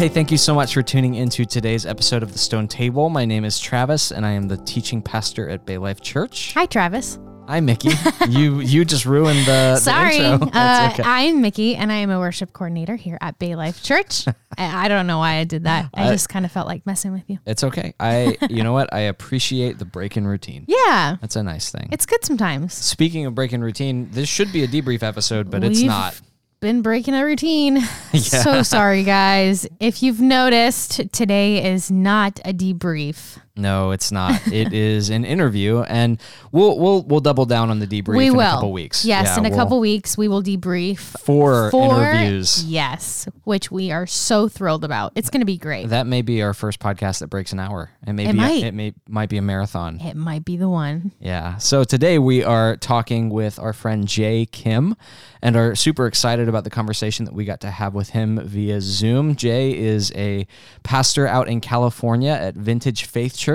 hey, thank you so much for tuning into today's episode of The Stone Table. My name is Travis, and I am the teaching pastor at Bay Life Church. Hi, Travis. Hi, Mickey. you you just ruined the, the Sorry. intro. Uh, okay. I'm Mickey, and I am a worship coordinator here at Bay Life Church. I, I don't know why I did that. I I- just kind of felt like messing with you. It's okay. I you know what? I appreciate the break in routine. Yeah, That's a nice thing. it's good sometimes. Speaking of break in routine, this should be a debrief episode, but it's We've not. Been breaking a routine. So sorry, guys. If you've noticed, today is not a debrief. No, it's not. it is an interview, and we'll we'll we'll double down on the debrief we in will. a couple weeks. Yes, Yeah, in a we'll- couple weeks, we will debrief four four interviews. Yes, which we are so thrilled about. It's going to be great. That may be our first podcast that breaks an hour. It may It be might. A, it may might be a marathon. It might be the one. Yeah. So today we are talking with our friend Jay Kim and are super excited about the conversation that we got to have with him via Zoom. Jay is a pastor out in California at Vintage Faith Church.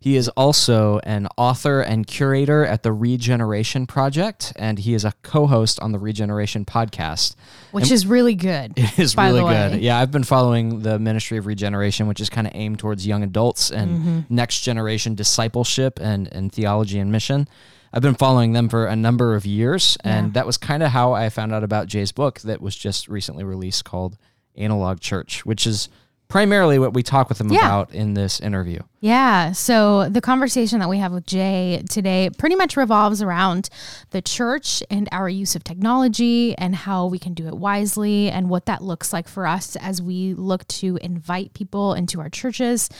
He is also an author and curator at the Regeneration Project, and he is a co host on the Regeneration podcast. Which is really good. It is really good. Yeah, I've been following the Ministry of Regeneration, which is kind of aimed towards young adults and Mm-hmm. next generation discipleship and, and theology and mission. I've been following them for a number of years, and that was kind of how I found out about Jay's book that was just recently released called Analog Church, which is primarily what we talk with them Yeah. about in this interview. Yeah. So the conversation that we have with Jay today pretty much revolves around the church and our use of technology and how we can do it wisely and what that looks like for us as we look to invite people into our churches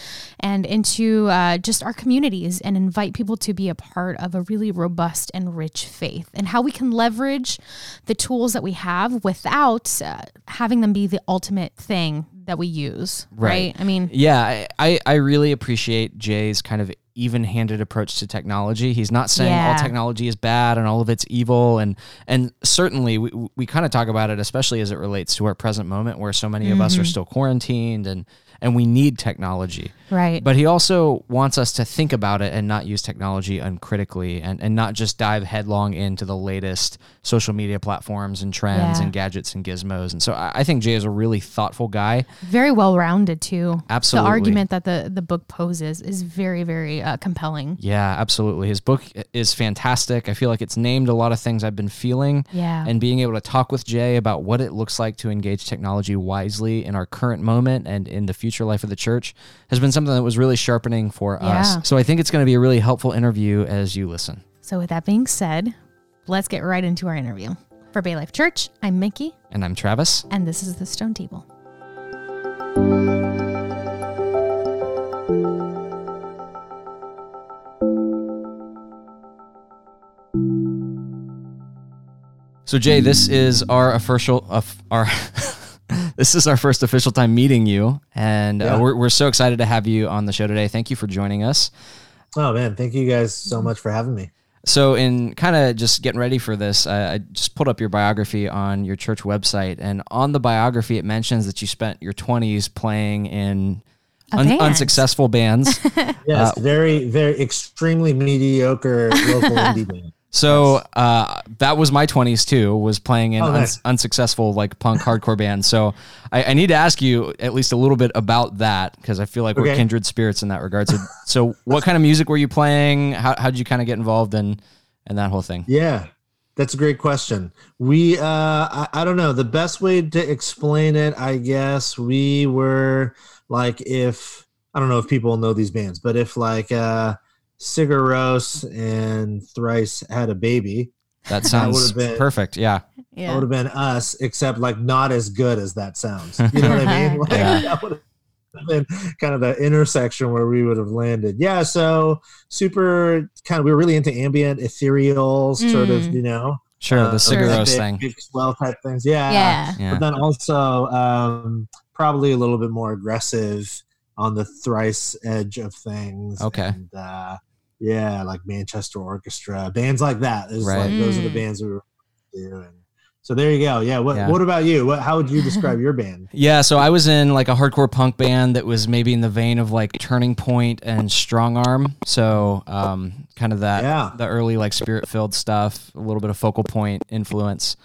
and into uh, just our communities and invite people to be a part of a really robust and rich faith and how we can leverage the tools that we have without uh, having them be the ultimate thing that we use. Right. I mean, Yeah, I, I, really appreciate Jay's kind of even handed approach to technology. He's not saying all technology is bad and all of it's evil and and certainly we, we kind of talk about it especially as it relates to our present moment where so many of us are mm-hmm. still quarantined and and we need technology. right. But he also wants us to think about it and not use technology uncritically and, and not just dive headlong into the latest social media platforms and trends Yeah. and gadgets and gizmos. And so I, I think Jay is a really thoughtful guy. very well rounded too. Absolutely. The argument that the the book poses is very very uh, compelling. Yeah, absolutely. His book is fantastic. I feel like it's named a lot of things I've been feeling. Yeah. And being able to talk with Jay about what it looks like to engage technology wisely in our current moment and in the future life of the church has been something that was really sharpening for Yeah. us. So I think it's going to be a really helpful interview as you listen. So with that being said, let's get right into our interview. For Bay Life Church, I'm Mickey, And I'm Travis. and this is the Stone Table. So Jay, this is our official of our this is our first official time meeting you, and Yeah. uh, we're we're so excited to have you on the show today. Thank you for joining us. Oh man, thank you guys so much for having me. So, in kind of just getting ready for this, I, I just pulled up your biography on your church website, and on the biography, it mentions that you spent your 20s playing in un- band. unsuccessful bands. Yes, very, very extremely mediocre local indie band. So uh, that was my 20s too, was playing in Oh, nice. unsuccessful like punk hardcore bands. So I, I need to ask you at least a little bit about that because I feel like we're kindred spirits in that regard. So, so what kind of music were you playing? How how did you kind of get involved in in that whole thing? Yeah, that's a great question. We, uh, I, I don't know, the best way to explain it, I guess, we were like if I don't know if people know these bands, but if like uh, Sigur Rós and Thrice had a baby, That would've sounds been- perfect. Yeah. that would have been us, except like not as good as that sounds. You know what I mean? Like, Yeah. That would have been kind of the intersection where we would have landed. Yeah. So super kind of, we were really into ambient, ethereal, sort of, Mm. you know, Sure. uh, the Sure. Sigur Rós epic, thing. big swell type things. Yeah. yeah. Yeah. But then also um, probably a little bit more aggressive on the Thrice edge of things. Okay. And, uh, yeah, like Manchester Orchestra, bands like that. Is Right. like those are the Mm. bands we were doing. So there you go. Yeah. What Yeah. What about you? What How would you describe your band? Yeah, so I was in like a hardcore punk band that was maybe in the vein of like Turning Point and Strong Arm. So, um, kind of that Yeah. the early like spirit filled stuff, a little bit of focal point influence.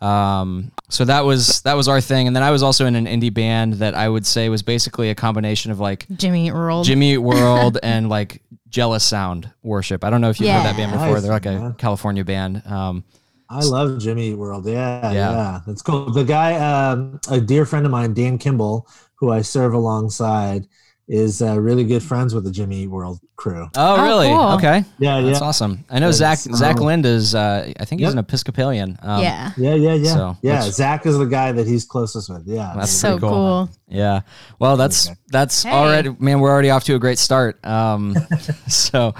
Um, so that was that was our thing, and then I was also in an indie band that I would say was basically a combination of like Jimmy Eat World. Jimmy Eat World and like Jealous Sound Worship. I don't know if you've heard that band before. Nice, They're like a man. California band. Um, I love Jimmy World. Yeah, Yeah. yeah, that's cool. The guy, um, a dear friend of mine, Dan Kimball, who I serve alongside, is uh, really good friends with the Jimmy World crew. oh, Oh, really? cool. Okay, Yeah, that's awesome. I know Yeah, Zach so- Zach Lind is. Uh, I think he's Yep. an Episcopalian. Um, yeah. yeah, yeah, yeah. So, yeah, which- Zach is the guy that he's closest with. Yeah, That's So pretty cool. cool. Yeah. Well, that's that's Hey. already man. We're already off to a great start. Um, so.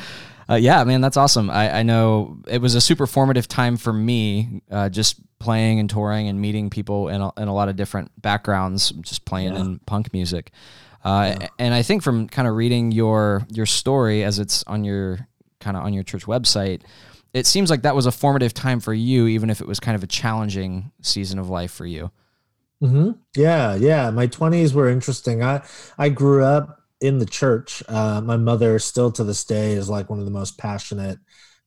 Uh, yeah, man, that's awesome. I, I know it was a super formative time for me, uh, just playing and touring and meeting people in a, in a lot of different backgrounds, just playing Yeah. in punk music. Uh, And I think from kind of reading your your story as it's on your kind of on your church website, it seems like that was a formative time for you, even if it was kind of a challenging season of life for you. hmm Yeah, yeah. My twenties were interesting. I I grew up in the church. Uh, my mother, still to this day, is like one of the most passionate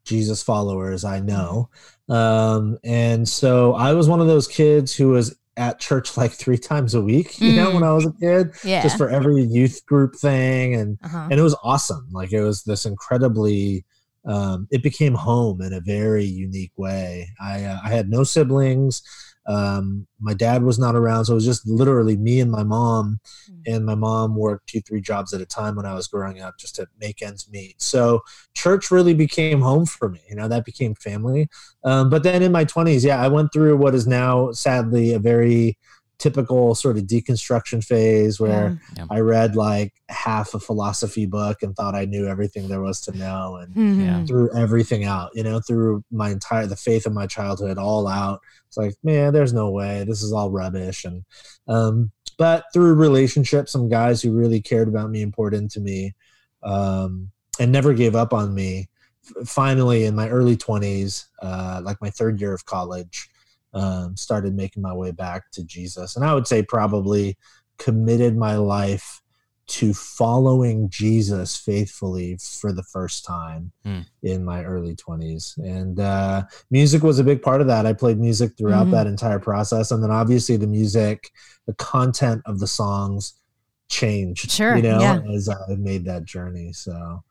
Jesus followers I know. Um, and so I was one of those kids who was at church like three times a week. You know, Mm. when I was a kid, Yeah. just for every youth group thing, and uh-huh. and it was awesome. Like it was this incredibly. Um, it became home in a very unique way. I uh, I had no siblings. Um, my dad was not around, so it was just literally me and my mom. And my mom worked two, three jobs at a time when I was growing up just to make ends meet. So church really became home for me. You know, that became family. Um, but then in my twenties, yeah, I went through what is now sadly a very typical sort of deconstruction phase where Yeah. I read like half a philosophy book and thought I knew everything there was to know and Mhm. Threw everything out, you know, threw my entire the faith of my childhood all out. It's like, man, there's no way. This is all rubbish. And um, but through relationships, some guys who really cared about me and poured into me, um, and never gave up on me. Finally, in my early twenties, uh, like my third year of college, um, started making my way back to Jesus, and I would say probably committed my life to following Jesus faithfully for the first time Hmm. in my early 20s. And uh, music was a big part of that. I played music throughout Mhm. that entire process. And then obviously the music, the content of the songs changed, Sure, you know, yeah. as I made that journey. So,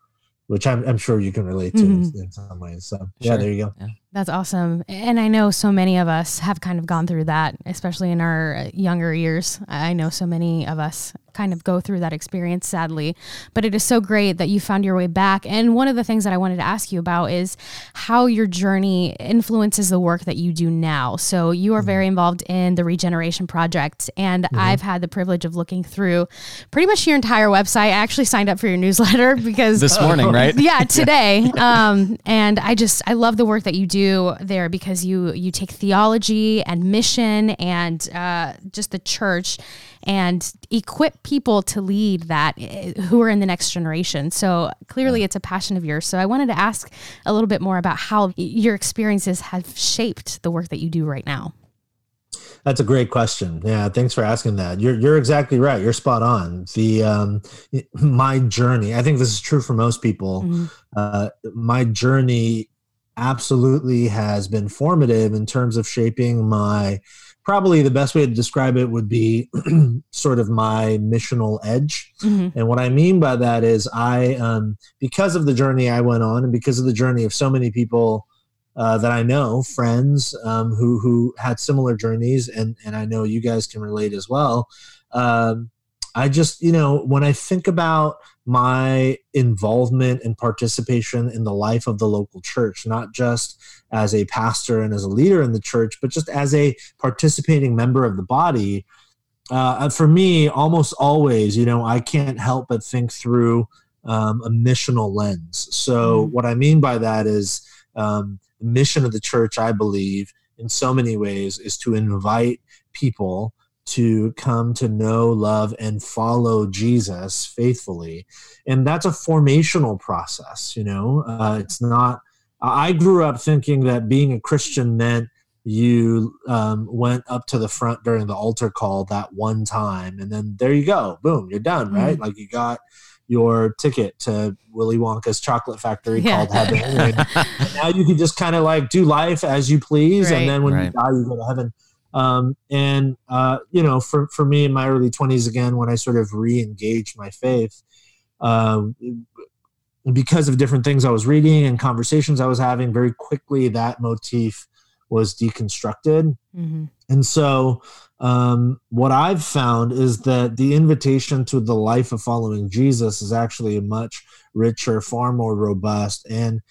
which I'm, I'm sure you can relate to Mhm. in, in some ways. So, yeah, there you go. That's awesome. And I know so many of us have kind of gone through that, especially in our uh, younger years. I know so many of us kind of go through that experience, sadly. But it is so great that you found your way back. And one of the things that I wanted to ask you about is how your journey influences the work that you do now. So you are very mm-hmm. involved in the Regeneration Project. And mm-hmm. I've had the privilege of looking through pretty much your entire website. I actually signed up for your newsletter because This morning, right? yeah today um and i just i love the work that you do there because you you take theology and mission and uh just the church and equip people to lead that eh, who are in the next generation so clearly it's a passion of yours so i wanted to ask a little bit more about how your experiences have shaped the work that you do right now That's a great question. Yeah, thanks for asking that. You're you're exactly right. You're spot on. The um, my journey. I think this is true for most people. Mhm. Uh, my journey absolutely has been formative in terms of shaping my. Probably the best way to describe it would be sort of my missional edge. Mhm. And what I mean by that is, I, um, because of the journey I went on, and because of the journey of so many people uh, that I know, friends um, who who had similar journeys, and and I know you guys can relate as well. Um, I just, you know, when I think about my involvement and participation in the life of the local church, not just as a pastor and as a leader in the church, but just as a participating member of the body, uh, for me, almost always, you know, I can't help but think through um, a missional lens. So, Mm. what I mean by that is um, the mission of the church, I believe, in so many ways, is to invite people to come to know, love, and follow Jesus faithfully. And that's a formational process, you know, uh, it's not. I grew up thinking that being a Christian meant you um, went up to the front during the altar call that one time and then there you go boom you're done right like you got your ticket to Willy Wonka's chocolate factory Yeah. called heaven. And now you can just kind of like do life as you please, Right. and then when you die, you go to heaven. Um, and uh, you know, for for me in my early twenties, again, when I sort of re-engaged my faith, uh, because of different things I was reading and conversations I was having, very quickly that motif was deconstructed. Mhm. And so, um, what I've found is that the invitation to the life of following Jesus is actually a much richer, far more robust, and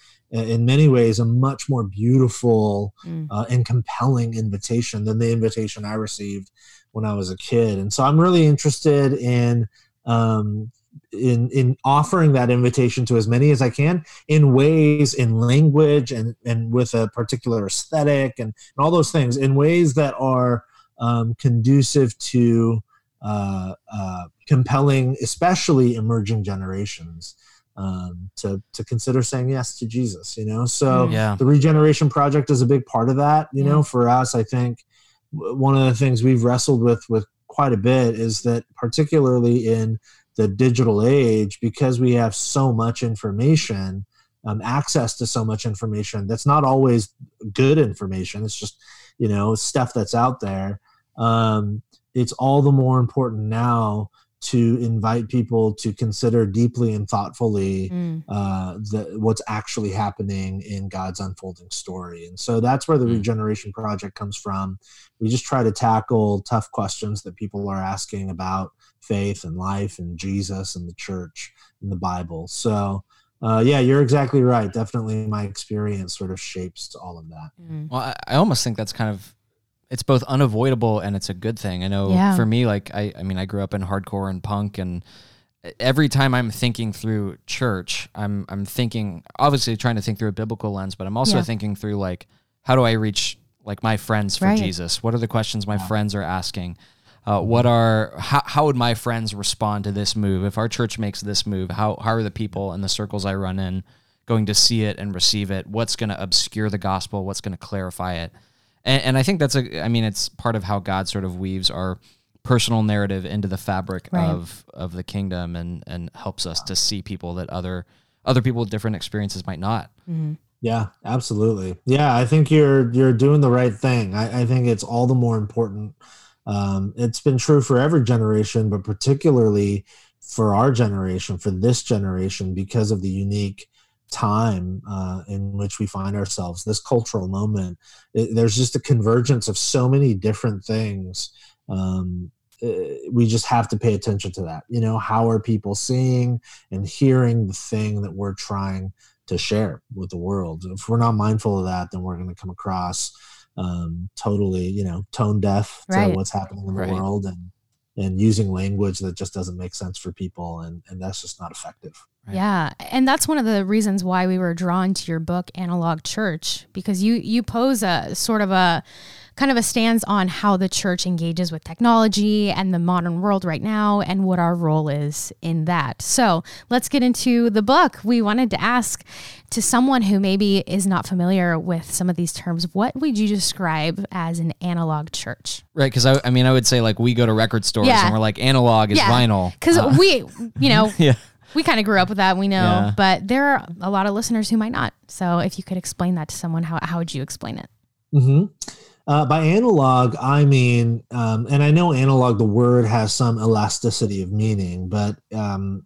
in many ways, a much more beautiful Mm. uh, and compelling invitation than the invitation I received when I was a kid. And so, I'm really interested in. Um, in in offering that invitation to as many as I can in ways in language and and with a particular aesthetic and, and all those things in ways that are um, conducive to uh, uh, compelling, especially emerging generations, um, to to consider saying yes to Jesus. You know, so Yeah. the regeneration project is a big part of that. You Yeah. know, for us, I think one of the things we've wrestled with with quite a bit is that particularly in the digital age, because we have so much information, um, access to so much information that's not always good information. It's just you know stuff that's out there. Um, it's all the more important now to invite people to consider deeply and thoughtfully Mm. uh, the, what's actually happening in God's unfolding story. And so that's where the Mm. Regeneration Project comes from. We just try to tackle tough questions that people are asking about faith and life and Jesus and the church and the Bible. So, uh, yeah, you're exactly right. Definitely my experience sort of shapes all of that. Mm. Well, I, I almost think that's kind of it's both unavoidable and it's a good thing. I know Yeah. for me, like I, I mean, I grew up in hardcore and punk, and every time I'm thinking through church, I'm I'm thinking obviously trying to think through a biblical lens, but I'm also Yeah. thinking through like how do I reach like my friends for Right. Jesus? What are the questions my friends are asking? Uh, what are how, how would my friends respond to this move if our church makes this move? How how are the people in the circles I run in going to see it and receive it? What's going to obscure the gospel? What's going to clarify it? And, and I think that's a I mean it's part of how God sort of weaves our personal narrative into the fabric Right. of of the kingdom and and helps us to see people that other other people with different experiences might not. Mhm. Yeah, absolutely. Yeah, I think you're you're doing the right thing. I, I think it's all the more important. Um, it's been true for every generation, but particularly for our generation, for this generation, because of the unique time uh, in which we find ourselves, this cultural moment. It, there's just a convergence of so many different things. Um, we just have to pay attention to that. You know, how are people seeing and hearing the thing that we're trying to share with the world. If we're not mindful of that, then we're going to come across um, totally, you know, tone deaf to what's happening in the Right. world and and using language that just doesn't make sense for people, and and that's just not effective. Right. Yeah, and that's one of the reasons why we were drawn to your book Analog Church because you you pose a sort of a kind of a stance on how the church engages with technology and the modern world right now and what our role is in that. So, let's get into the book. We wanted to ask to someone who maybe is not familiar with some of these terms, what would you describe as an analog church? Right, because I, I mean, I would say like we go to record stores Yeah. and we're like analog is Yeah. vinyl. Because Uh, we, you know, yeah, we kind of grew up with that, we know, Yeah. but there are a lot of listeners who might not. So if you could explain that to someone, how, how would you explain it? hmm Uh, by analog, I mean, um, and I know analog, the word has some elasticity of meaning, but um,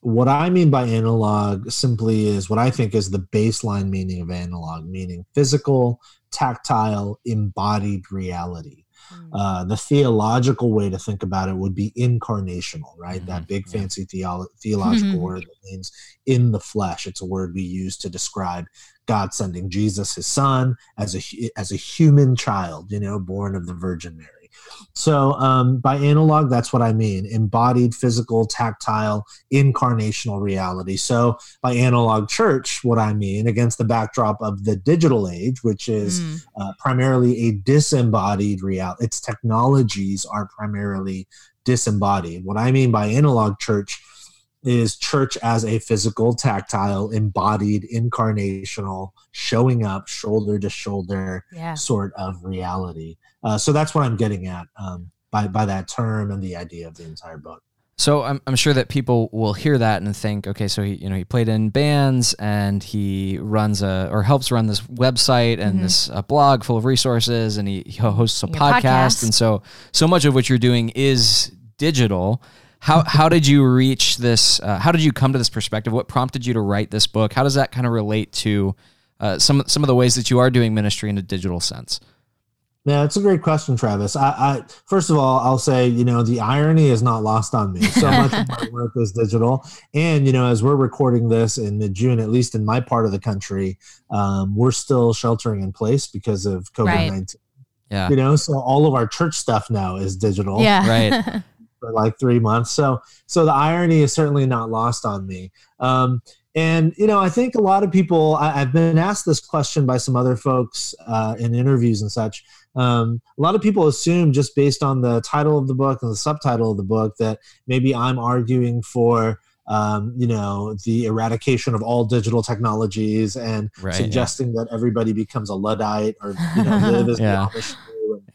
what I mean by analog simply is what I think is the baseline meaning of analog, meaning physical, tactile, embodied reality. Uh, the theological way to think about it would be incarnational, right? That Mhm, big fancy theolo- theological Mhm. word that means in the flesh. It's a word we use to describe God sending Jesus, his son, as a as a human child, you know, born of the Virgin Mary. So um, by analog, that's what I mean: embodied, physical, tactile, incarnational reality. So by analog church, what I mean against the backdrop of the digital age, which is Mm. uh, primarily a disembodied reality. Its technologies are primarily disembodied. What I mean by analog church is church as a physical, tactile, embodied, incarnational, showing up shoulder to shoulder Yeah. sort of reality. Uh, so that's what I'm getting at um, by by that term and the idea of the entire book. So I'm, I'm sure that people will hear that and think, okay, so he you know he played in bands and he runs a or helps run this website and Mm-hmm. this uh, blog full of resources and he, he hosts a podcast, podcast. and so so much of what you're doing is digital. How how did you reach this? Uh, how did you come to this perspective? What prompted you to write this book? How does that kind of relate to uh, some some of the ways that you are doing ministry in a digital sense? Yeah, it's a great question, Travis. I, I first of all, I'll say, you know, the irony is not lost on me. So much of my work is digital, and you know, as we're recording this in mid June, at least in my part of the country, um, we're still sheltering in place because of COVID nineteen. Yeah. You know, so all of our church stuff now is digital. Yeah. Right. for like three months. So so the irony is certainly not lost on me. Um, and you know, I think a lot of people. I, I've been asked this question by some other folks uh, in interviews and such. Um, a lot of people assume just based on the title of the book and the subtitle of the book that maybe I'm arguing for. Um, you know the eradication of all digital technologies and Right, yeah. suggesting that everybody becomes a luddite or you know live as Yeah. the Amish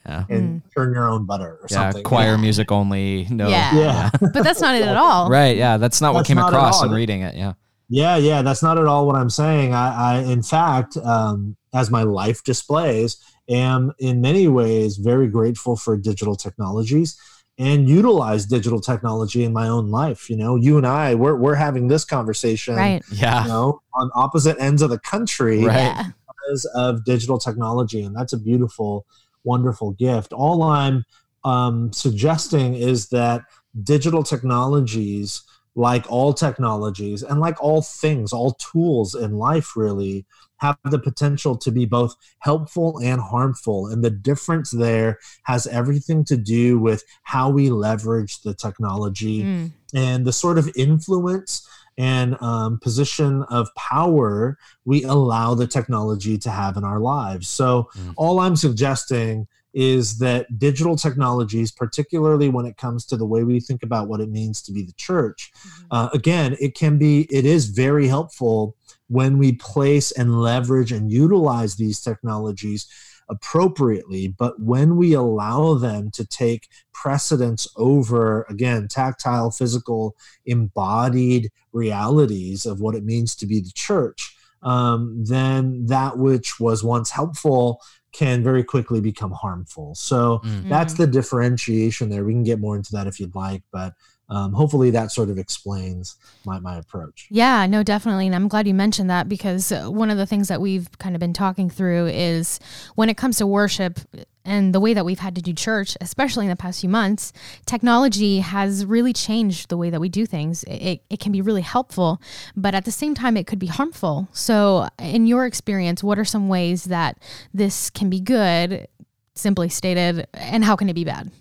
Yeah. and, and turn your own butter or Yeah. something. Choir Yeah. music only. No. Yeah. Yeah. but that's not it at all. Right. Yeah. That's not what came not across in reading it. Yeah. Yeah, yeah, that's not at all what I'm saying. I, I in fact, um, as my life displays, am in many ways very grateful for digital technologies and utilize digital technology in my own life. You know, you and I, we're, we're having this conversation, Right. you Yeah. know, on opposite ends of the country Right. Because of digital technology. And that's a beautiful, wonderful gift. All I'm um, suggesting is that digital technologies, like all technologies and like all things, all tools in life, really have the potential to be both helpful and harmful. And the difference there has everything to do with how we leverage the technology Mm. and the sort of influence and um, position of power we allow the technology to have in our lives. So, Mm. all I'm suggesting is that digital technologies, particularly when it comes to the way we think about what it means to be the church, uh, again, it can be, it is very helpful when we place and leverage and utilize these technologies appropriately. But when we allow them to take precedence over, again, tactile, physical, embodied realities of what it means to be the church, um, then that which was once helpful can very quickly become harmful. So Mm. that's the differentiation there. We can get more into that if you'd like, but um, hopefully that sort of explains my, my approach. Yeah, no, definitely. And I'm glad you mentioned that because uh, one of the things that we've kind of been talking through is when it comes to worship and the way that we've had to do church, especially in the past few months, technology has really changed the way that we do things. It, it can be really helpful, but at the same time, it could be harmful. So, in your experience, what are some ways that this can be good, simply stated, and how can it be bad?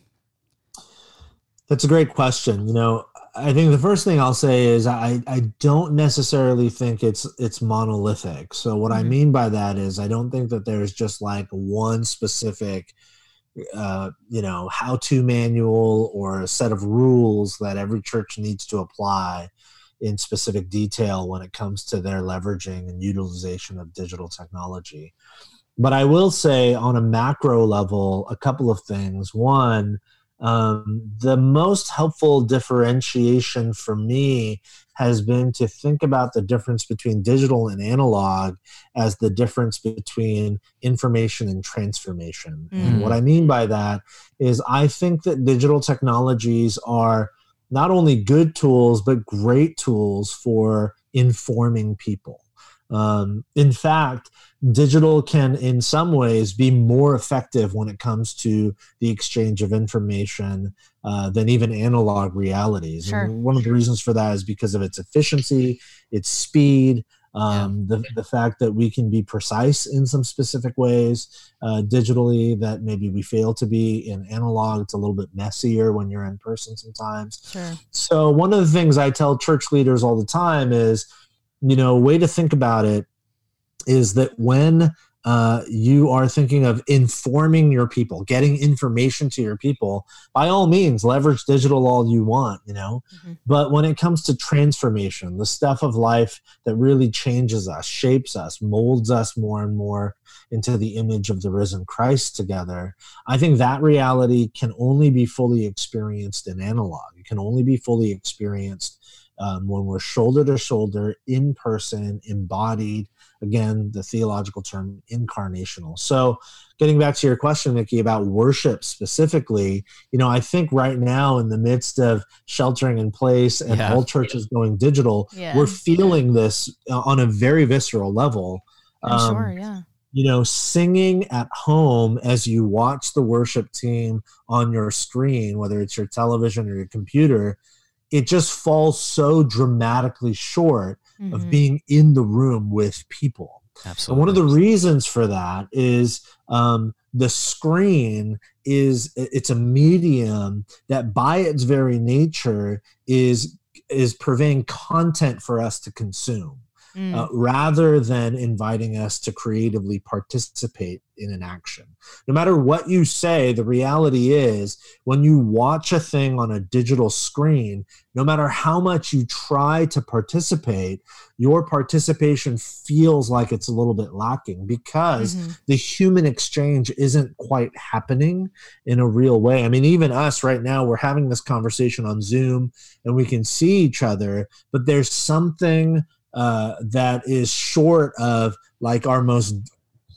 That's a great question. You know, I think the first thing I'll say is I, I don't necessarily think it's it's monolithic. So what I Mhm. mean by that is I don't think that there's just like one specific uh, you know how to manual or a set of rules that every church needs to apply in specific detail when it comes to their leveraging and utilization of digital technology. But I will say on a macro level a couple of things. One, um, the most helpful differentiation for me has been to think about the difference between digital and analog as the difference between information and transformation. And Mm. what I mean by that is I think that digital technologies are not only good tools, but great tools for informing people. Um, in fact, digital can, in some ways, be more effective when it comes to the exchange of information uh, than even analog realities. Sure. And one of the reasons for that is because of its efficiency, its speed, um, the, the fact that we can be precise in some specific ways uh, digitally that maybe we fail to be in analog. It's a little bit messier when you're in person sometimes. Sure. So one of the things I tell church leaders all the time is, you know, a way to think about it is that when uh, you are thinking of informing your people, getting information to your people, by all means, leverage digital all you want, you know. Mm-hmm. But when it comes to transformation, the stuff of life that really changes us, shapes us, molds us more and more into the image of the risen Christ together, I think that reality can only be fully experienced in analog. It can only be fully experienced um, when we're shoulder to shoulder, in person, embodied. Again, the theological term incarnational. So, getting back to your question, Mickey, about worship specifically, you know, I think right now, in the midst of sheltering in place and yeah. all churches going digital, yeah. we're feeling this uh, on a very visceral level. Um, sure, yeah you know, singing at home as you watch the worship team on your screen, whether it's your television or your computer, it just falls so dramatically short mm-hmm. of being in the room with people. Absolutely. And one of the reasons for that is um, the screen is it's a medium that by its very nature is is purveying content for us to consume mm. uh, rather than inviting us to creatively participate in an action. No matter what you say, the reality is when you watch a thing on a digital screen, no matter how much you try to participate, your participation feels like it's a little bit lacking because mm-hmm. the human exchange isn't quite happening in a real way. I mean, even us right now, we're having this conversation on Zoom and we can see each other, but there's something uh, that is short of like our most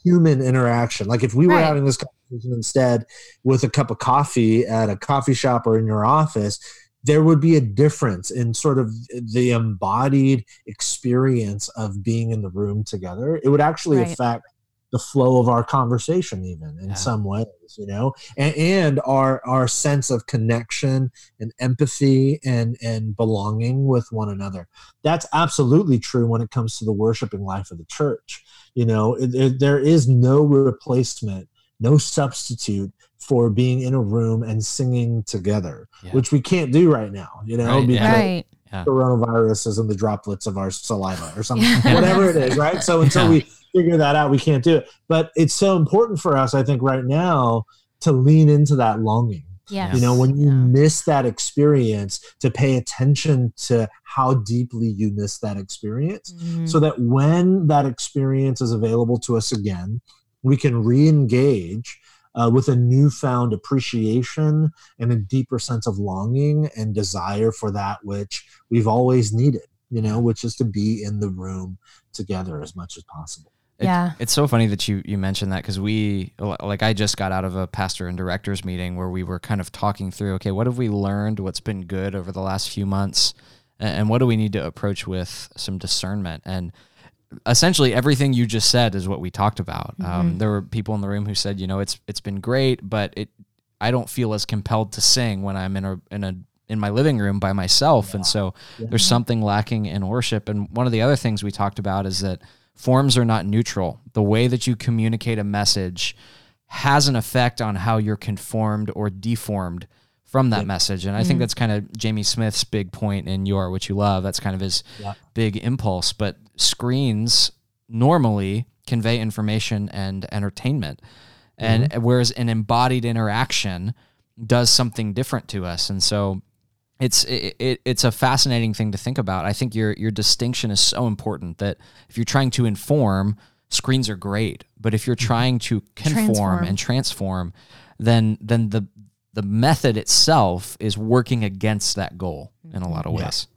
human interaction. Like if we were right. having this conversation instead with a cup of coffee at a coffee shop or in your office, there would be a difference in sort of the embodied experience of being in the room together. It would actually right. affect the flow of our conversation even in yeah. some ways you know and, and our our sense of connection and empathy and and belonging with one another that's absolutely true when it comes to the worshiping life of the church you know it, it, there is no replacement no substitute for being in a room and singing together yeah. which we can't do right now you know right, because right. Yeah. coronavirus is in the droplets of our saliva or something whatever it is right so until we figure that out. We can't do it. But it's so important for us, I think, right now to lean into that longing. Yes. You know, when you yeah. miss that experience, to pay attention to how deeply you miss that experience, mm-hmm. so that when that experience is available to us again, we can re engage uh, with a newfound appreciation and a deeper sense of longing and desire for that which we've always needed, you know, which is to be in the room together as much as possible. It, yeah. It's so funny that you you mentioned that because we like I just got out of a pastor and directors meeting where we were kind of talking through okay what have we learned what's been good over the last few months and, and what do we need to approach with some discernment and essentially everything you just said is what we talked about. Um, mm-hmm. Um, there were people in the room who said you know it's it's been great but it I don't feel as compelled to sing when I'm in a in a in my living room by myself yeah. and so yeah. there's something lacking in worship and one of the other things we talked about is that forms are not neutral. The way that you communicate a message has an effect on how you're conformed or deformed from that message. And I mm-hmm. think that's kind of Jamie Smith's big point in You Are What You Love. That's kind of his yeah. big impulse. But screens normally convey information and entertainment. And mm-hmm. whereas an embodied interaction does something different to us. And so it's it, it, it's a fascinating thing to think about. I think your your distinction is so important that if you're trying to inform, screens are great, but if you're mm-hmm. trying to conform transform. and transform, then then the the method itself is working against that goal in a lot of ways.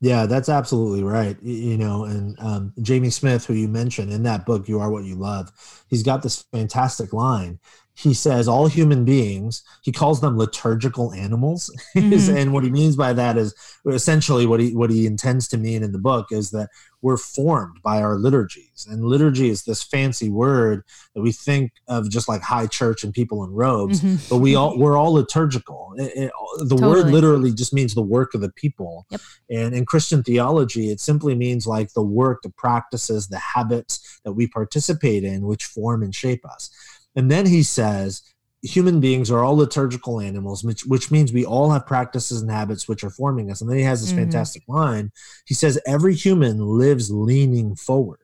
Yeah. That's absolutely right. You know, and um, Jamie Smith, who you mentioned in that book, You Are What You Love, he's got this fantastic line he says all human beings he calls them liturgical animals mm-hmm. and what he means by that is essentially what he what he intends to mean in the book is that we're formed by our liturgies and liturgy is this fancy word that we think of just like high church and people in robes mm-hmm. but we all we're all liturgical it, it, the totally. word literally just means the work of the people yep. and in christian theology it simply means like the work the practices the habits that we participate in which form and shape us and then he says, human beings are all liturgical animals, which, which means we all have practices and habits which are forming us. And then he has this mm-hmm. fantastic line. He says, every human lives leaning forward.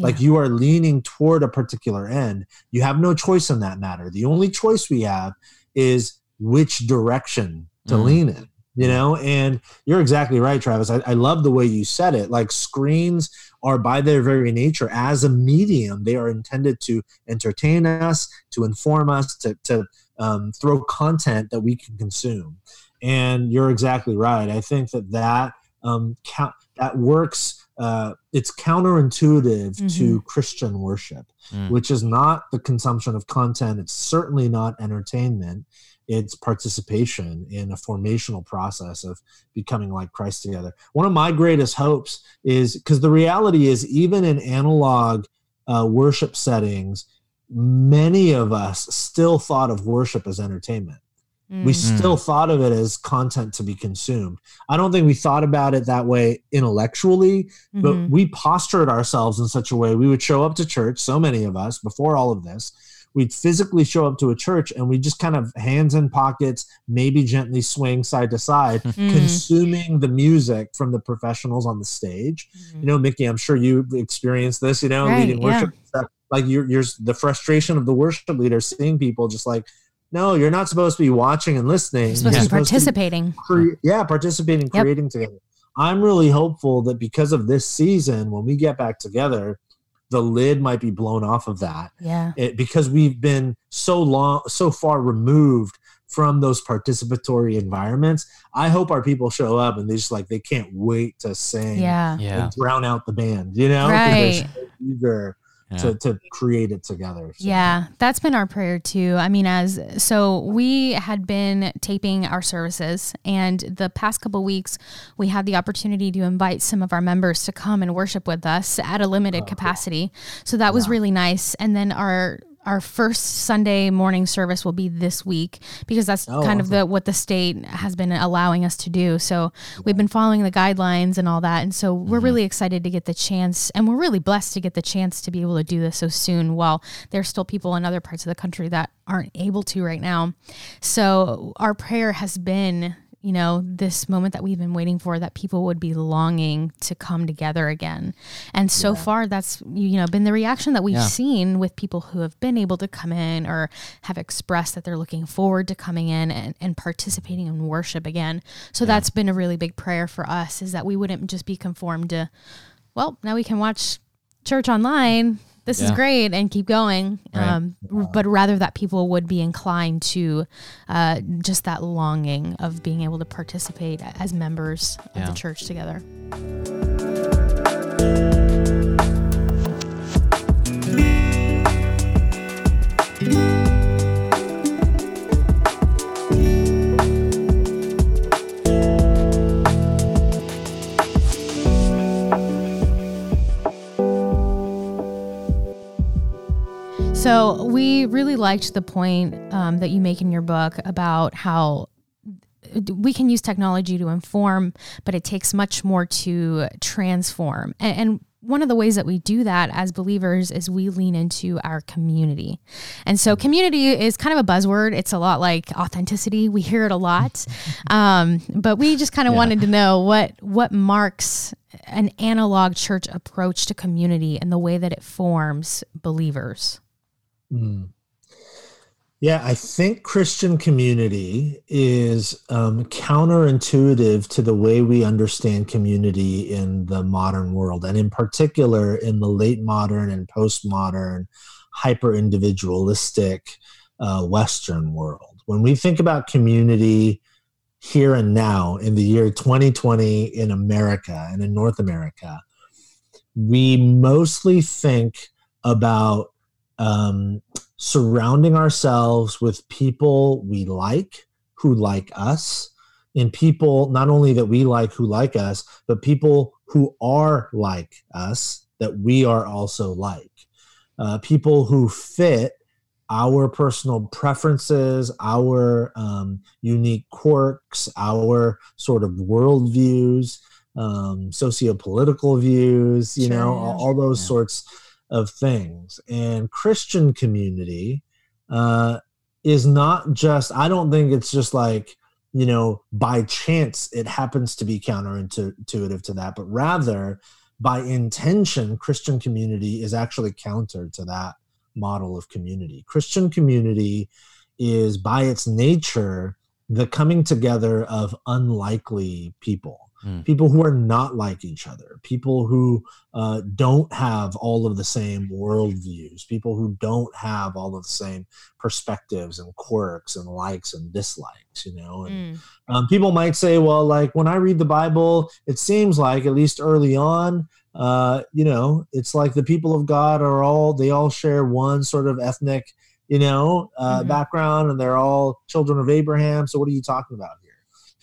Like you are leaning toward a particular end. You have no choice in that matter. The only choice we have is which direction to Mhm. lean in, you know? And you're exactly right, Travis. I, I love the way you said it. Like screens are by their very nature as a medium, they are intended to entertain us, to inform us, to, to um, throw content that we can consume. And you're exactly right. I think that that um, count, that works. Uh, it's counterintuitive to Christian worship, Mm. which is not the consumption of content. It's certainly not entertainment. It's participation in a formational process of becoming like Christ together. One of my greatest hopes is because the reality is, even in analog uh, worship settings, many of us still thought of worship as entertainment. We Mm. still thought of it as content to be consumed. I don't think we thought about it that way intellectually, but Mhm. we postured ourselves in such a way we would show up to church so many of us before all of this we'd physically show up to a church and we just kind of hands in pockets maybe gently swing side to side Mm. consuming the music from the professionals on the stage Mhm. you know mickey i'm sure you experienced this you know Right, leading worship stuff. like you're, you're the frustration of the worship leader seeing people just like no you're not supposed to be watching and listening You're supposed You're to be participating. cre- yeah, participating, Yep. creating together. I'm really hopeful that because of this season, when we get back together, the lid might be blown off of that. Yeah. It, because we've been so long, so far removed from those participatory environments. I hope our people show up and they just like they can't wait to sing Yeah. Yeah. and drown out the band, you know? 'Cause they're Right. so eager Yeah. to, to create it together. So- Yeah, that's been our prayer too. I mean, as so we had been taping our services, and the past couple weeks we had the opportunity to invite some of our members to come and worship with us at a limited oh, capacity. So that was really nice. And then our our first Sunday morning service will be this week because that's Oh, kind of awesome. the what the state has been allowing us to do. So we've been following the guidelines and all that, and so we're mm-hmm. really excited to get the chance, and we're really blessed to get the chance to be able to do this so soon. While there's still people in other parts of the country that aren't able to right now, so our prayer has been. You know, this moment that we've been waiting for, that people would be longing to come together again. And so far, that's, you know, been the reaction that we've Yeah. seen with people who have been able to come in or have expressed that they're looking forward to coming in and, and participating in worship again. So that's been a really big prayer for us is that we wouldn't just be conformed to, well, now we can watch church online. This is great and keep going. Right. Um, but rather that people would be inclined to uh, just that longing of being able to participate as members of the church together. So we really liked the point um, that you make in your book about how we can use technology to inform, but it takes much more to transform. And, and one of the ways that we do that as believers is we lean into our community. And so, community is kind of a buzzword. It's a lot like authenticity. We hear it a lot, um, but we just kind of Yeah. wanted to know what what marks an analog church approach to community and the way that it forms believers. Mm. Yeah, I think Christian community is um, counterintuitive to the way we understand community in the modern world, and in particular in the late modern and postmodern, hyper individualistic uh, Western world. When we think about community here and now in the year 2020 in America and in North America, we mostly think about um, surrounding ourselves with people we like who like us and people not only that we like who like us but people who are like us that we are also like uh, people who fit our personal preferences our um, unique quirks our sort of worldviews um, socio-political views you know Sure, all, all those Yeah. sorts of things. And Christian community uh, is not just, I don't think it's just like, you know, by chance it happens to be counterintuitive to that, but rather by intention, Christian community is actually counter to that model of community. Christian community is by its nature the coming together of unlikely people mm. people who are not like each other, people who uh, don't have all of the same worldviews, people who don't have all of the same perspectives and quirks and likes and dislikes, you know. And mm. um, people might say, well, like when I read the Bible, it seems like, at least early on, uh, you know, it's like the people of God are all, they all share one sort of ethnic you know, uh, mm-hmm. background, and they're all children of Abraham. So what are you talking about here?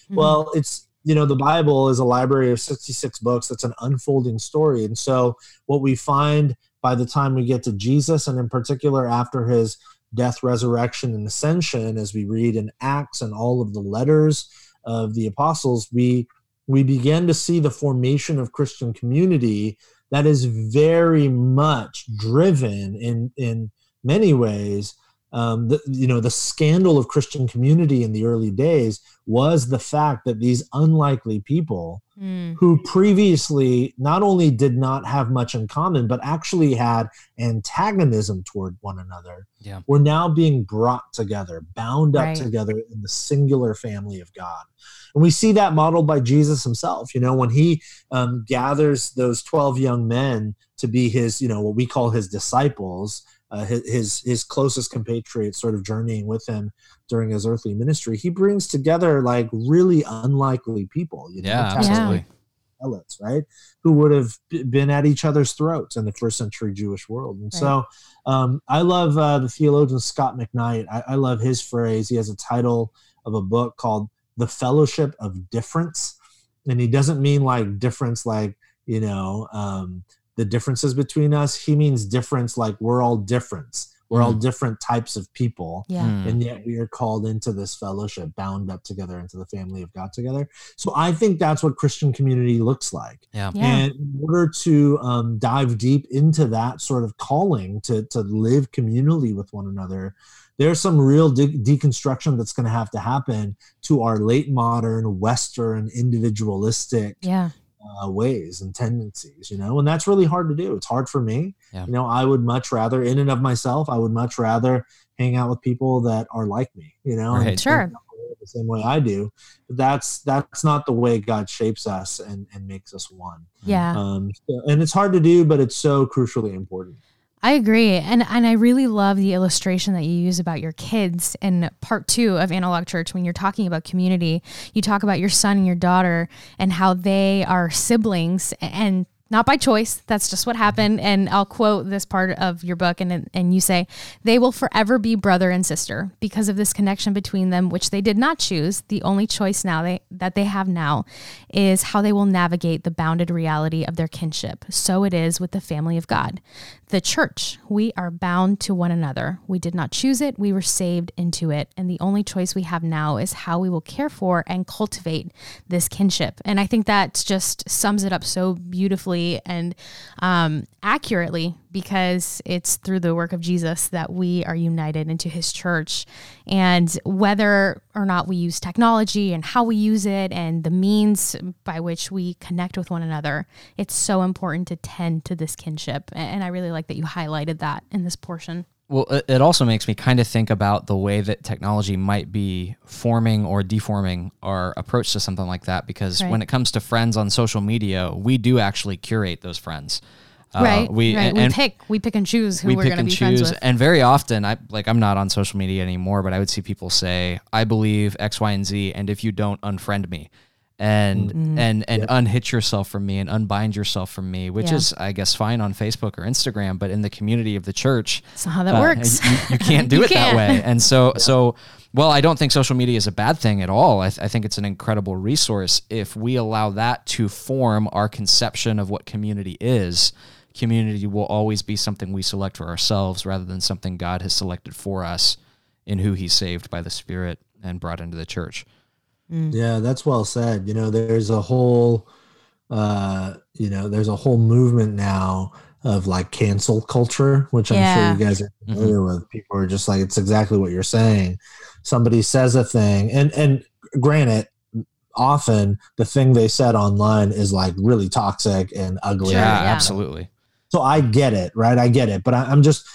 Mm-hmm. Well, it's you know the bible is a library of 66 books. That's an unfolding story. And so what we find by the time we get to jesus and in particular after his death resurrection and ascension as we read in acts and all of the letters of the apostles we we begin to see the formation of christian community that is very much driven in in many ways um, the, you know the scandal of christian community in the early days was the fact that these unlikely people mm. who previously not only did not have much in common but actually had antagonism toward one another yeah. were now being brought together bound up right. together in the singular family of god and we see that modeled by jesus himself you know when he um, gathers those 12 young men to be his you know what we call his disciples uh, his his closest compatriots sort of journeying with him during his earthly ministry he brings together like really unlikely people you know yeah absolutely. zealots right who would have been at each other's throats in the first century jewish world. And right. so um, i love uh, the theologian Scot McKnight. I, I love his phrase. He has a title of a book called the fellowship of difference. And he doesn't mean like difference like you know um, the differences between us. He means difference like we're all different. We're mm. all different types of people. Yeah. Mm. And yet we are called into this fellowship, bound up together into the family of God together. So I think that's what Christian community looks like. Yeah. yeah. And in order to um, dive deep into that sort of calling to, to live communally with one another, there's some real de- deconstruction that's going to have to happen to our late modern Western individualistic yeah uh, ways and tendencies, you know, and that's really hard to do. It's hard for me. Yeah. You know, I would much rather, in and of myself, I would much rather hang out with people that are like me, you know, right. sure. The same way I do. But that's that's not the way God shapes us and, and makes us one. Yeah. Um, so, and it's hard to do, but it's so crucially important. I agree. And and I really love the illustration that you use about your kids in part 2 of Analog Church when you're talking about community. You talk about your son and your daughter and how they are siblings and not by choice. That's just what happened. And I'll quote this part of your book, and and you say they will forever be brother and sister because of this connection between them, which they did not choose. The only choice now they that they have now is how they will navigate the bounded reality of their kinship. So it is with the family of God, the church. We are bound to one another. We did not choose it. We were saved into it, and the only choice we have now is how we will care for and cultivate this kinship. And I think that just sums it up so beautifully and um, accurately because it's through the work of Jesus that we are united into his church. And whether or not we use technology and how we use it and the means by which we connect with one another, it's so important to tend to this kinship. And I really like that you highlighted that in this portion. Well, it also makes me kind of think about the way that technology might be forming or deforming our approach to something like that. Because right. when it comes to friends on social media, we do actually curate those friends. Uh, right. We right. And, we pick we pick and choose who we are going to be choose, friends with. And very often, I like I'm not on social media anymore, but I would see people say, "I believe X, Y, and Z," and if you don't, unfriend me and mm-hmm. and and unhitch yourself from me and unbind yourself from me, which yeah. is I guess fine on Facebook or Instagram, but in the community of the church, that's not how that uh, works. You, you, can't do you it can't. that way. And so yeah. so well, I don't think social media is a bad thing at all. I, th- I think it's an incredible resource if we allow that to form our conception of what community is. Community will always be something we select for ourselves rather than something God has selected for us in who He saved by the Spirit and brought into the church. Mm. Yeah, that's well said. You know, there's a whole, uh, you know, there's a whole movement now of like cancel culture, which I'm sure you guys are mm-hmm. familiar mm-hmm. with. People are just like, it's exactly what you're saying. Somebody says a thing, and and granted, often the thing they said online is like really toxic and ugly. Yeah, yeah. absolutely. So I get it, right? I get it, but I, I'm just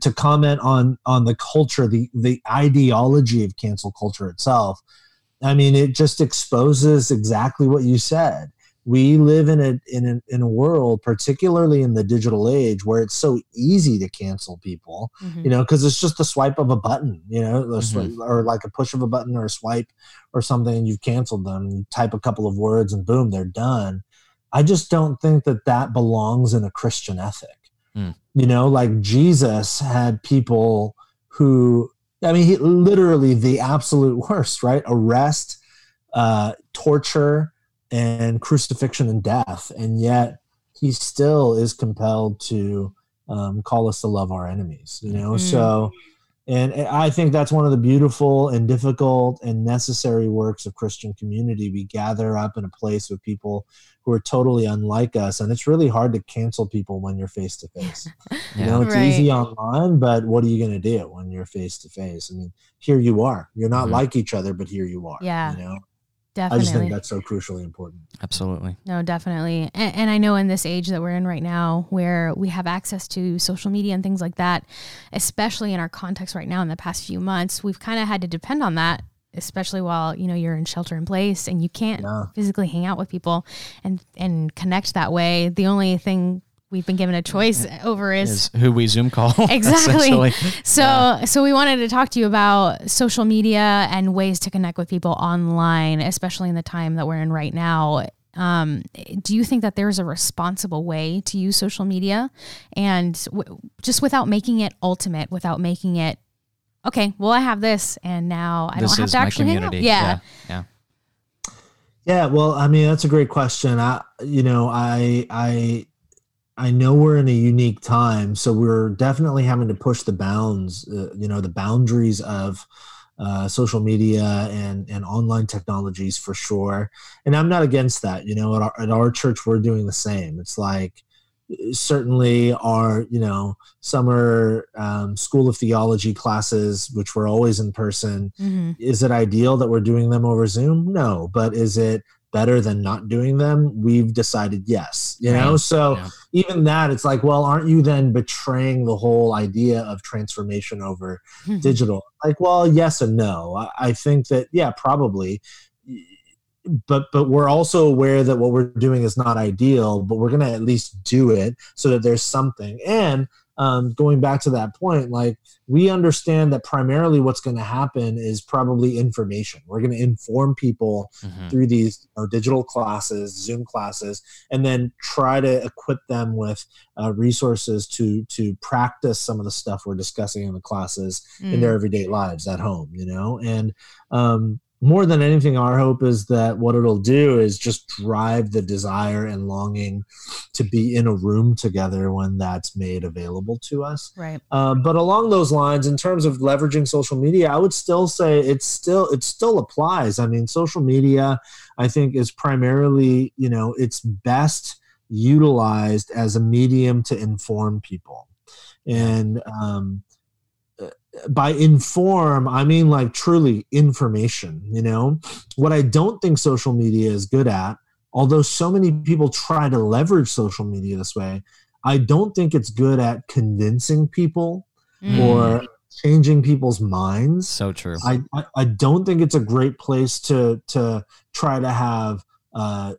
to comment on on the culture, the the ideology of cancel culture itself. I mean, it just exposes exactly what you said. We live in a in a in a world, particularly in the digital age, where it's so easy to cancel people. Mhm. You know, because it's just a swipe of a button. You know, swi- Mhm. or like a push of a button or a swipe or something, and you've canceled them. You type a couple of words, and boom, they're done. I just don't think that that belongs in a Christian ethic. Mm. You know, like Jesus had people who, I mean, he literally the absolute worst, right? Arrest, uh, torture, and crucifixion and death. And yet he still is compelled to um, call us to love our enemies, you know? Mm. So, and I think that's one of the beautiful and difficult and necessary works of Christian community. We gather up in a place with people who are totally unlike us, and it's really hard to cancel people when you're face to face. You know, it's Right. easy online, but what are you going to do when you're face to face? I mean, here you are. You're not Mhm. like each other, but here you are. Yeah. You know, I just think that's so crucially important. Absolutely. No, definitely. And, and I know in this age that we're in right now, where we have access to social media and things like that, especially in our context right now in the past few months, we've kind of had to depend on that, especially while, you know, you're in shelter in place and you can't Yeah. physically hang out with people and, and connect that way. The only thing we've been given a choice over is Is who we Zoom call. Exactly. essentially. so, so we wanted to talk to you about social media and ways to connect with people online, especially in the time that we're in right now. Um, do you think that there's a responsible way to use social media, and w- just without making it ultimate, without making it okay? Well, I have this, and now I this don't have is to actually hang out. community. Yeah. Yeah. Yeah, well, I mean, that's a great question. I, you know, I, I, I know we're in a unique time, so we're definitely having to push the bounds, uh, you know, the boundaries of uh, social media and and online technologies for sure. And I'm not against that. You know, at our, at our church, we're doing the same. It's like certainly our you know summer um, school of theology classes which were always in person hmm is it ideal that we're doing them over zoom no but is it better than not doing them we've decided yes you know? Right. so Yeah. even that it's like well aren't you then betraying the whole idea of transformation over hmm. digital? Like well yes and no. I, I think that yeah probably. But but we're also aware that what we're doing is not ideal but we're going to at least do it so that there's something. And um, going back to that point like we understand that primarily what's going to happen is probably information we're going to inform people Mhm. through these you know, digital classes, Zoom classes, and then try to equip them with uh, resources to to practice some of the stuff we're discussing in the classes in Mm. their everyday lives at home. You know, and um, more than anything, our hope is that what it'll do is just drive the desire and longing to be in a room together when that's made available to us. right. Uh, but along those lines, in terms of leveraging social media, I would still say it's still it still applies. I mean, social media, I think, is primarily you know it's best utilized as a medium to inform people, and um, by inform, I mean like truly information. You know, what I don't think social media is good at, although so many people try to leverage social media this way, I don't think it's good at convincing people Mm. or changing people's minds. So true. I, I, I don't think it's a great place to to try to have uh,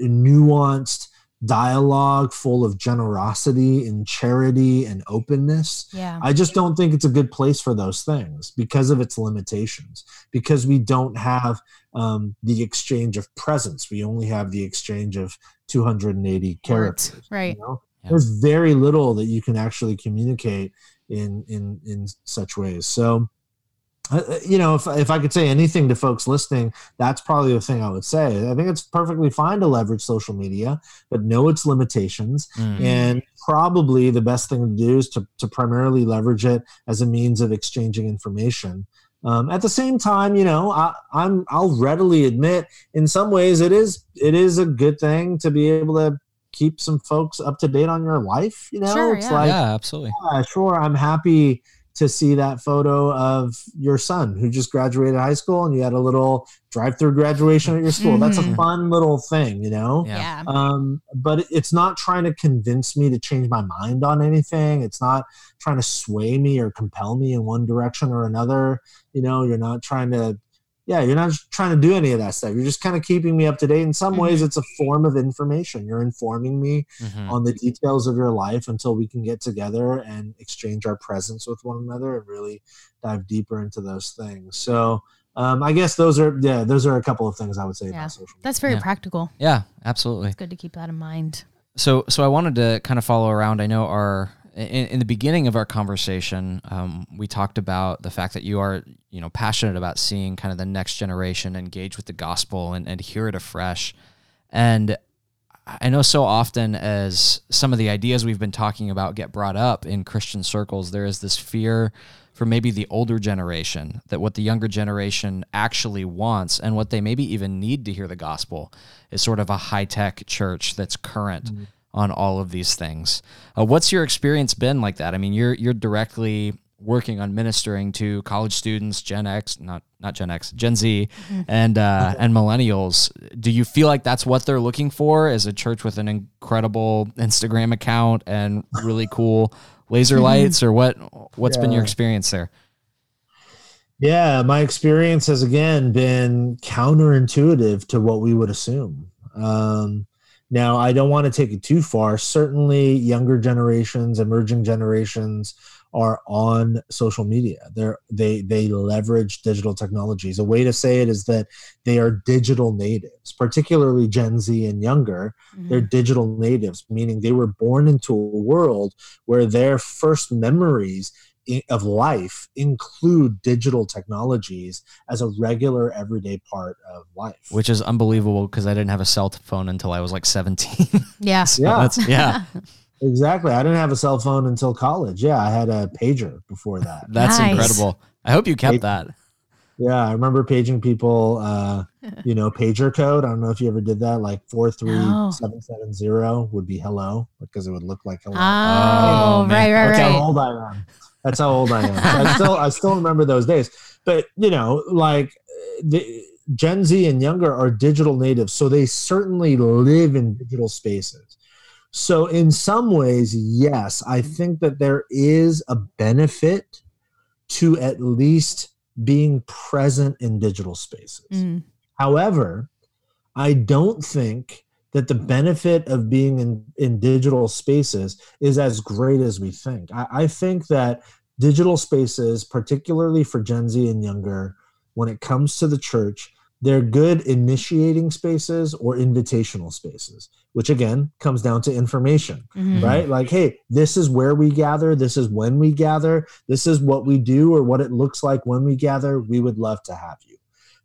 nuanced dialogue full of generosity and charity and openness. yeah. I just don't think it's a good place for those things because of its limitations. Because we don't have um, the exchange of presence. We only have the exchange of 280 characters. right. You know? Yeah. There's very little that you can actually communicate in in in such ways. So. Uh, uh, You know, if, if I could say anything to folks listening, that's probably the thing I would say. I think it's perfectly fine to leverage social media, but know its limitations Mm. and probably the best thing to do is to, to primarily leverage it as a means of exchanging information um, at the same time you know I, i'm i'll readily admit in some ways it is it is a good thing to be able to keep some folks up to date on your life you know Sure, it's yeah. like yeah, absolutely. yeah, sure i'm happy to see that photo of your son who just graduated high school and you had a little drive-through graduation at your school. That's a Mhm. fun little thing, you know. Yeah. Yeah. Um, but it's not trying to convince me to change my mind on anything. It's not trying to sway me or compel me in one direction or another. You know, you're not trying to, yeah, you're not trying to do any of that stuff. You're just kind of keeping me up to date. In some ways, it's a form of information. You're informing me Mhm. on the details of your life until we can get together and exchange our presence with one another and really dive deeper into those things. So, um, I guess those are yeah, those are a couple of things I would say Yeah. about social media. That's very Yeah. practical. Yeah, absolutely. It's good to keep that in mind. So, so I wanted to kind of follow around. I know our in, in the beginning of our conversation, um, we talked about the fact that you are, you know, passionate about seeing kind of the next generation engage with the gospel and, and hear it afresh. And I know so often as some of the ideas we've been talking about get brought up in Christian circles, there is this fear for maybe the older generation that what the younger generation actually wants and what they maybe even need to hear the gospel is sort of a high tech church that's current on all of these things. Uh, what's your experience been like that? I mean, you're you're directly working on ministering to college students, Gen X, not not Gen X, Gen Z, and uh, and millennials. Do you feel like that's what they're looking for? As a church with an incredible Instagram account and really cool laser lights, or what? What's been your experience there? Yeah, my experience has again been counterintuitive to what we would assume. Um, now, I don't want to take it too far. Certainly, younger generations, emerging generations are on social media. They're they they leverage digital technologies. A way to say it is that they are digital natives, particularly Gen Z and younger. Mm-hmm. They're digital natives, meaning they were born into a world where their first memories of life include digital technologies as a regular everyday part of life. Which is unbelievable because I didn't have a cell phone until I was like 17. Yeah. So Yeah. that's- yeah, exactly. I didn't have a cell phone until college. Yeah, I had a pager before that. that's Nice. incredible. I hope you kept Hey, that. Yeah, I remember paging people. Uh, you know, pager code. I don't know if you ever did that. Like four three seven seven zero would be hello because it would look like hello. Oh, Oh, man. right, right, That's how right. old I am. That's how old I am. I still I still remember those days. But you know, like the Gen Z and younger are digital natives, so they certainly live in digital spaces. So in some ways, yes, I think that there is a benefit to at least being present in digital spaces. Mm. However, I don't think that the benefit of being in, in digital spaces is as great as we think. I, I think that digital spaces, particularly for Gen Z and younger, when it comes to the church, they're good initiating spaces or invitational spaces, which again comes down to information Mhm. right? Like, hey, this is where we gather. This is when we gather. This is what we do or what it looks like when we gather. We would love to have you.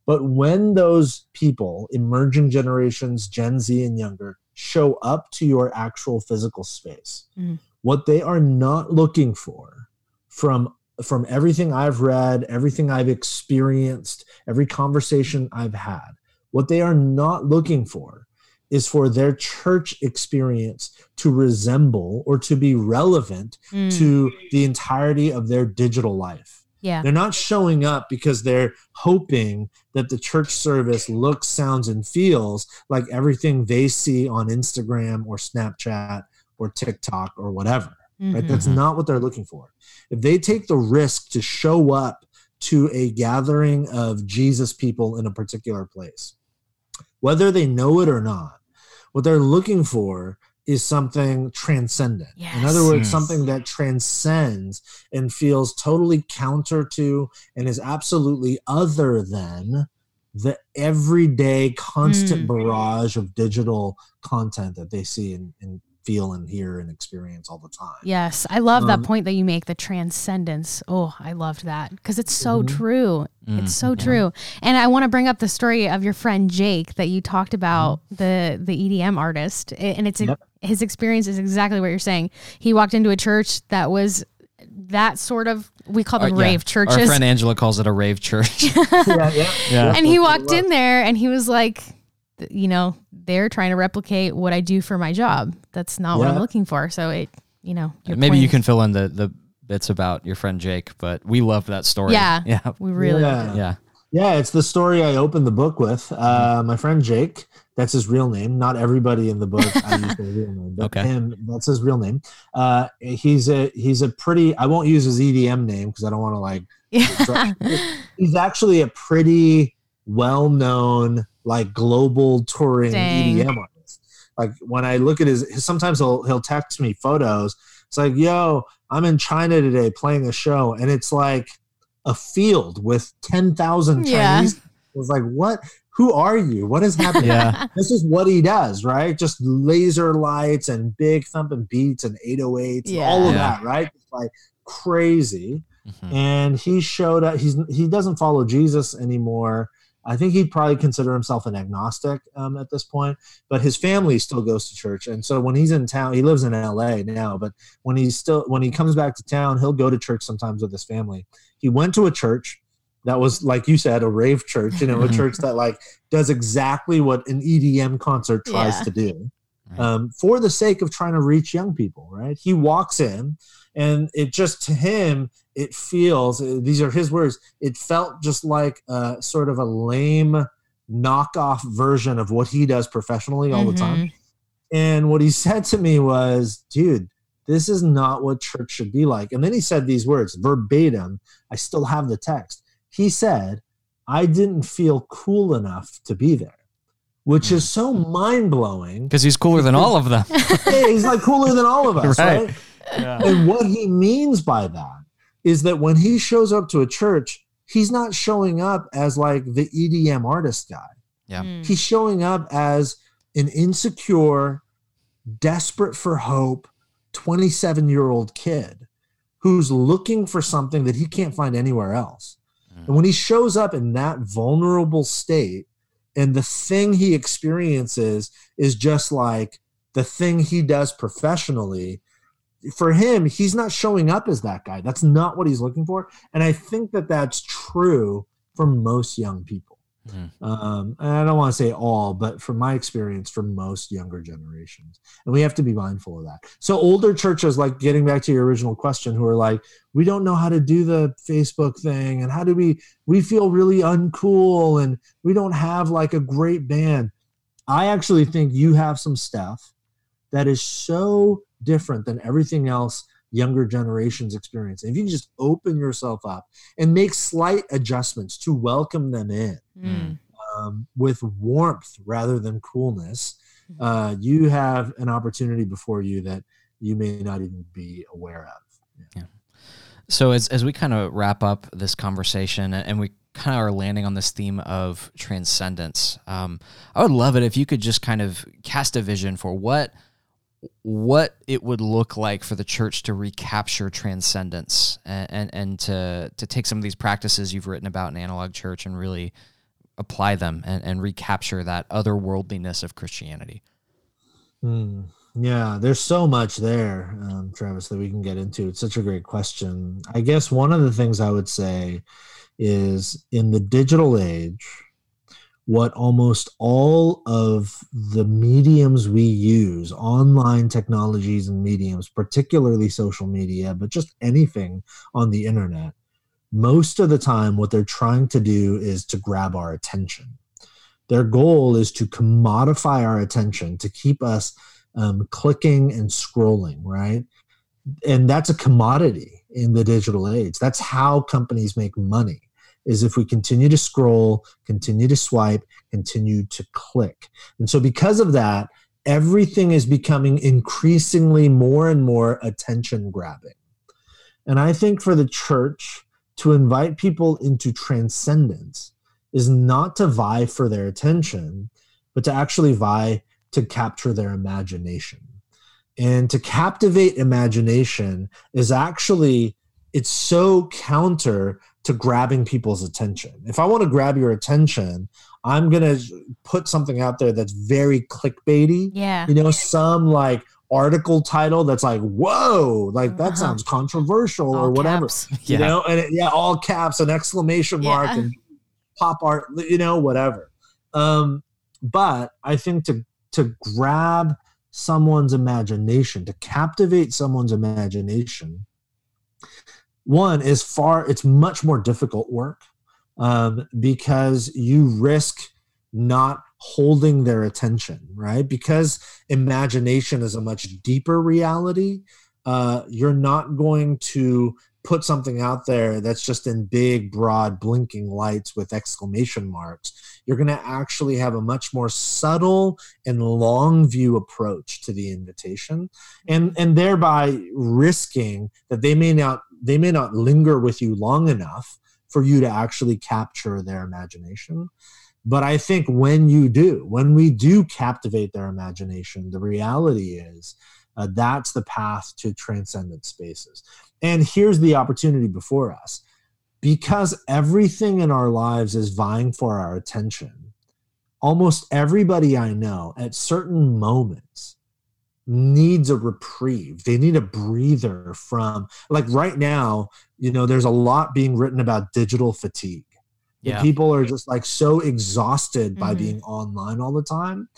But when those people, emerging generations, Gen Z and younger, show up to your actual physical space, Mhm. what they are not looking for from from everything I've read, everything I've experienced, every conversation I've had, what they are not looking for is for their church experience to resemble or to be relevant Mm. to the entirety of their digital life. Yeah. They're not showing up because they're hoping that the church service looks, sounds, and feels like everything they see on Instagram or Snapchat or TikTok or whatever. Right? Mhm. That's Mhm. not what they're looking for. If they take the risk to show up to a gathering of Jesus people in a particular place, whether they know it or not, what they're looking for is something transcendent. In other words, Yes. something that transcends and feels totally counter to and is absolutely other than the everyday constant Mm. barrage of digital content that they see and, and feel and hear and experience all the time. Yes, I love that Um, point that you make. The transcendence. Oh, I loved that because it's so Mhm. true. Mm, It's so yeah. true. And I want to bring up the story of your friend Jake that you talked about the the EDM artist and it's Yep. his experience is exactly what you're saying. He walked into a church that was that sort of we call them Our- Uh, yeah. rave Our churches, friend Angela calls it a rave church. yeah, yeah. Yeah. and he walked in there and he was like, th- you know, they're trying to replicate what I do for my job. That's not what I'm looking for. So it, you know, your Maybe you can fill in the the bits about your friend Jake, but we love that story. Yeah. Yeah. We really Yeah. loved it. Yeah. Yeah, it's the story I opened the book with. Uh, my friend Jake, that's his real name. Not everybody in the book I use their real name, but Okay. him, that's his real name. Uh, he's a he's a pretty. I won't use his EDM name because I don't want to like. Yeah. He's actually a pretty well known like global touring Dang. EDM artist. Like when I look at his, his, sometimes he'll he'll text me photos. It's like, yo, I'm in China today playing a show, and it's like a field with ten thousand Yeah. Chinese. It was like, what? Who are you? What is happening? Yeah. this is what he does, right? Just laser lights and big thumping beats and 808s, and all of Yeah. that, right? It's like crazy. Mhm. And he showed up. He's he doesn't follow Jesus anymore. I think he'd probably consider himself an agnostic um, at this point, but his family still goes to church. And so when he's in town, he lives in LA now, but when he's still when he comes back to town, he'll go to church sometimes with his family. He went to a church that was like you said, a rave church, you know, a church that like does exactly what an EDM concert tries Yeah. to do. Um, for the sake of trying to reach young people, right? He walks in and it just to him, it feels, uh, these are his words, it felt just like a sort of a lame knockoff version of what he does professionally all the time. And what he said to me was, dude, this is not what church should be like. And then he said these words verbatim. I still have the text. He said, I didn't feel cool enough to be there, which is so mind blowing. Because he's cooler than all of them. Hey, he's like cooler than all of us, Right. right? yeah. And what he means by that is that when he shows up to a church, he's not showing up as like the EDM artist guy. Yeah. Mm. He's showing up as an insecure, desperate for hope, 27 year old kid who's looking for something that he can't find anywhere else. Mm. And when he shows up in that vulnerable state, and the thing he experiences is just like the thing he does professionally, for him, he's not showing up as that guy. That's not what he's looking for. And I think that that's true for most young people. Hmm. Um, and I don't want to say all, but from my experience, for most younger generations, and we have to be mindful of that. So older churches, like getting back to your original question, who are like, we don't know how to do the Facebook thing, and how do we? We feel really uncool, and we don't have like a great band. I actually think you have some stuff that is so different than everything else younger generations experience. If you just open yourself up and make slight adjustments to welcome them in Mm. um, with warmth rather than coolness, Mm-hmm. uh, you have an opportunity before you that you may not even be aware of. So as as we kind of wrap up this conversation and we kind of are landing on this theme of transcendence, um, I would love it if you could just kind of cast a vision for what what it would look like for the church to recapture transcendence and, and, and to to take some of these practices you've written about in analog church and really apply them and, and recapture that otherworldliness of Christianity. Hmm. Yeah, there's so much there, um, Travis, that we can get into. It's such a great question. I guess one of the things I would say is in the digital age, what almost all of the mediums we use, online technologies and mediums, particularly social media, but just anything on the internet, most of the time, what they're trying to do is to grab our attention. Their goal is to commodify our attention, to keep us um, clicking and scrolling, right? And that's a commodity in the digital age. That's how companies make money. Is if we continue to scroll, continue to swipe, continue to click. And so, because of that, everything is becoming increasingly more and more attention grabbing. And I think for the church to invite people into transcendence is not to vie for their attention, but to actually vie to capture their imagination. And to captivate imagination is actually it's so counter to grabbing people's attention. If I want to grab your attention, I'm going to put something out there that's very clickbaity. Yeah. You know, some like article title that's like, "Whoa, like that Uh-huh. sounds controversial or whatever." caps. You know, and it, yeah, all caps, an exclamation mark Yeah. and pop art, you know, whatever. Um, but I think to to grab someone's imagination, to captivate someone's imagination, one is far it's much more difficult work um, because you risk not holding their attention right because imagination is a much deeper reality uh, you're not going to put something out there that's just in big, broad, blinking lights with exclamation marks. You're going to actually have a much more subtle and long view approach to the invitation, and and thereby risking that they may not they may not linger with you long enough for you to actually capture their imagination. But I think when you do, when we do captivate their imagination, the reality is uh, that's the path to transcendent spaces. And here's the opportunity before us. Because everything in our lives is vying for our attention, almost everybody I know at certain moments needs a reprieve. They need a breather from, like right now, you know, there's a lot being written about digital fatigue. Yeah. People are just like so exhausted by mm-hmm. being online all the time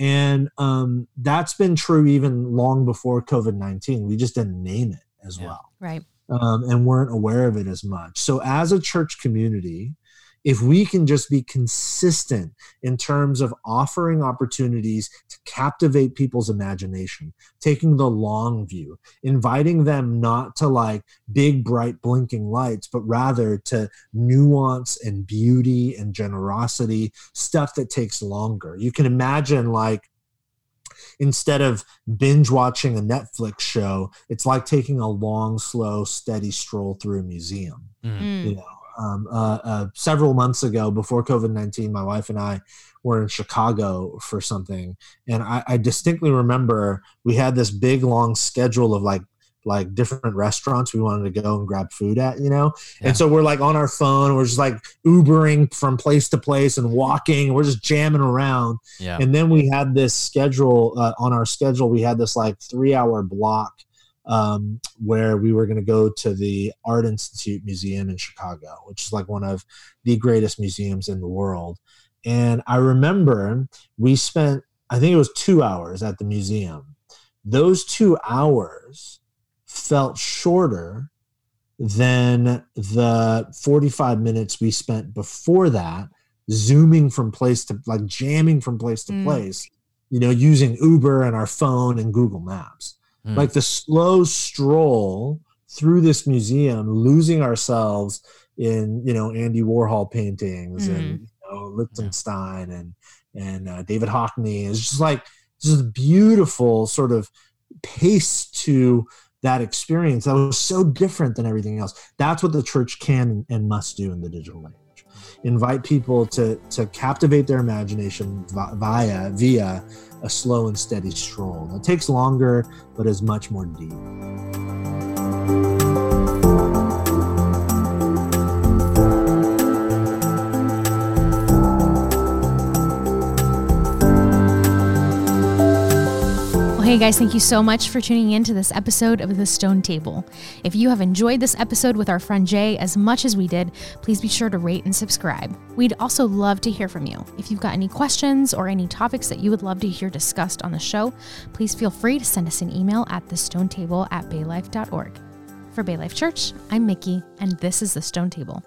and um, that's been true even long before COVID 19. We just didn't name it as yeah. well. Right. Um, and weren't aware of it as much. So, as a church community, if we can just be consistent in terms of offering opportunities to captivate people's imagination, taking the long view, inviting them not to like big, bright, blinking lights, but rather to nuance and beauty and generosity, stuff that takes longer. You can imagine like, instead of binge watching a Netflix show, it's like taking a long, slow, steady stroll through a museum. Mm. You know, um, uh, uh, several months ago before COVID 19, my wife and I were in Chicago for something. And I, I, distinctly remember we had this big, long schedule of like, like different restaurants we wanted to go and grab food at, you know? Yeah. And so we're like on our phone, we're just like Ubering from place to place and walking, we're just jamming around. Yeah. And then we had this schedule uh, on our schedule, we had this like three hour block um, where we were going to go to the Art Institute Museum in Chicago, which is like one of the greatest museums in the world. And I remember we spent, I think it was two hours at the museum. Those two hours felt shorter than the 45 minutes we spent before that, zooming from place to like jamming from place to mm. place, you know, using Uber and our phone and Google Maps. Mm. Like the slow stroll through this museum, losing ourselves in you know Andy Warhol paintings mm. and mm-hmm. you know, Lichtenstein yeah. and and uh, David Hockney. It's just like just beautiful sort of pace to that experience that was so different than everything else. That's what the church can and must do in the digital age. Invite people to to captivate their imagination via via a slow and steady stroll. It takes longer, but is much more deep. Hey guys, thank you so much for tuning in to this episode of The Stone Table. If you have enjoyed this episode with our friend Jay as much as we did, please be sure to rate and subscribe. We'd also love to hear from you. If you've got any questions or any topics that you would love to hear discussed on the show, please feel free to send us an email at thestonetable at baylife.org. For Baylife Church, I'm Mickey, and this is The Stone Table.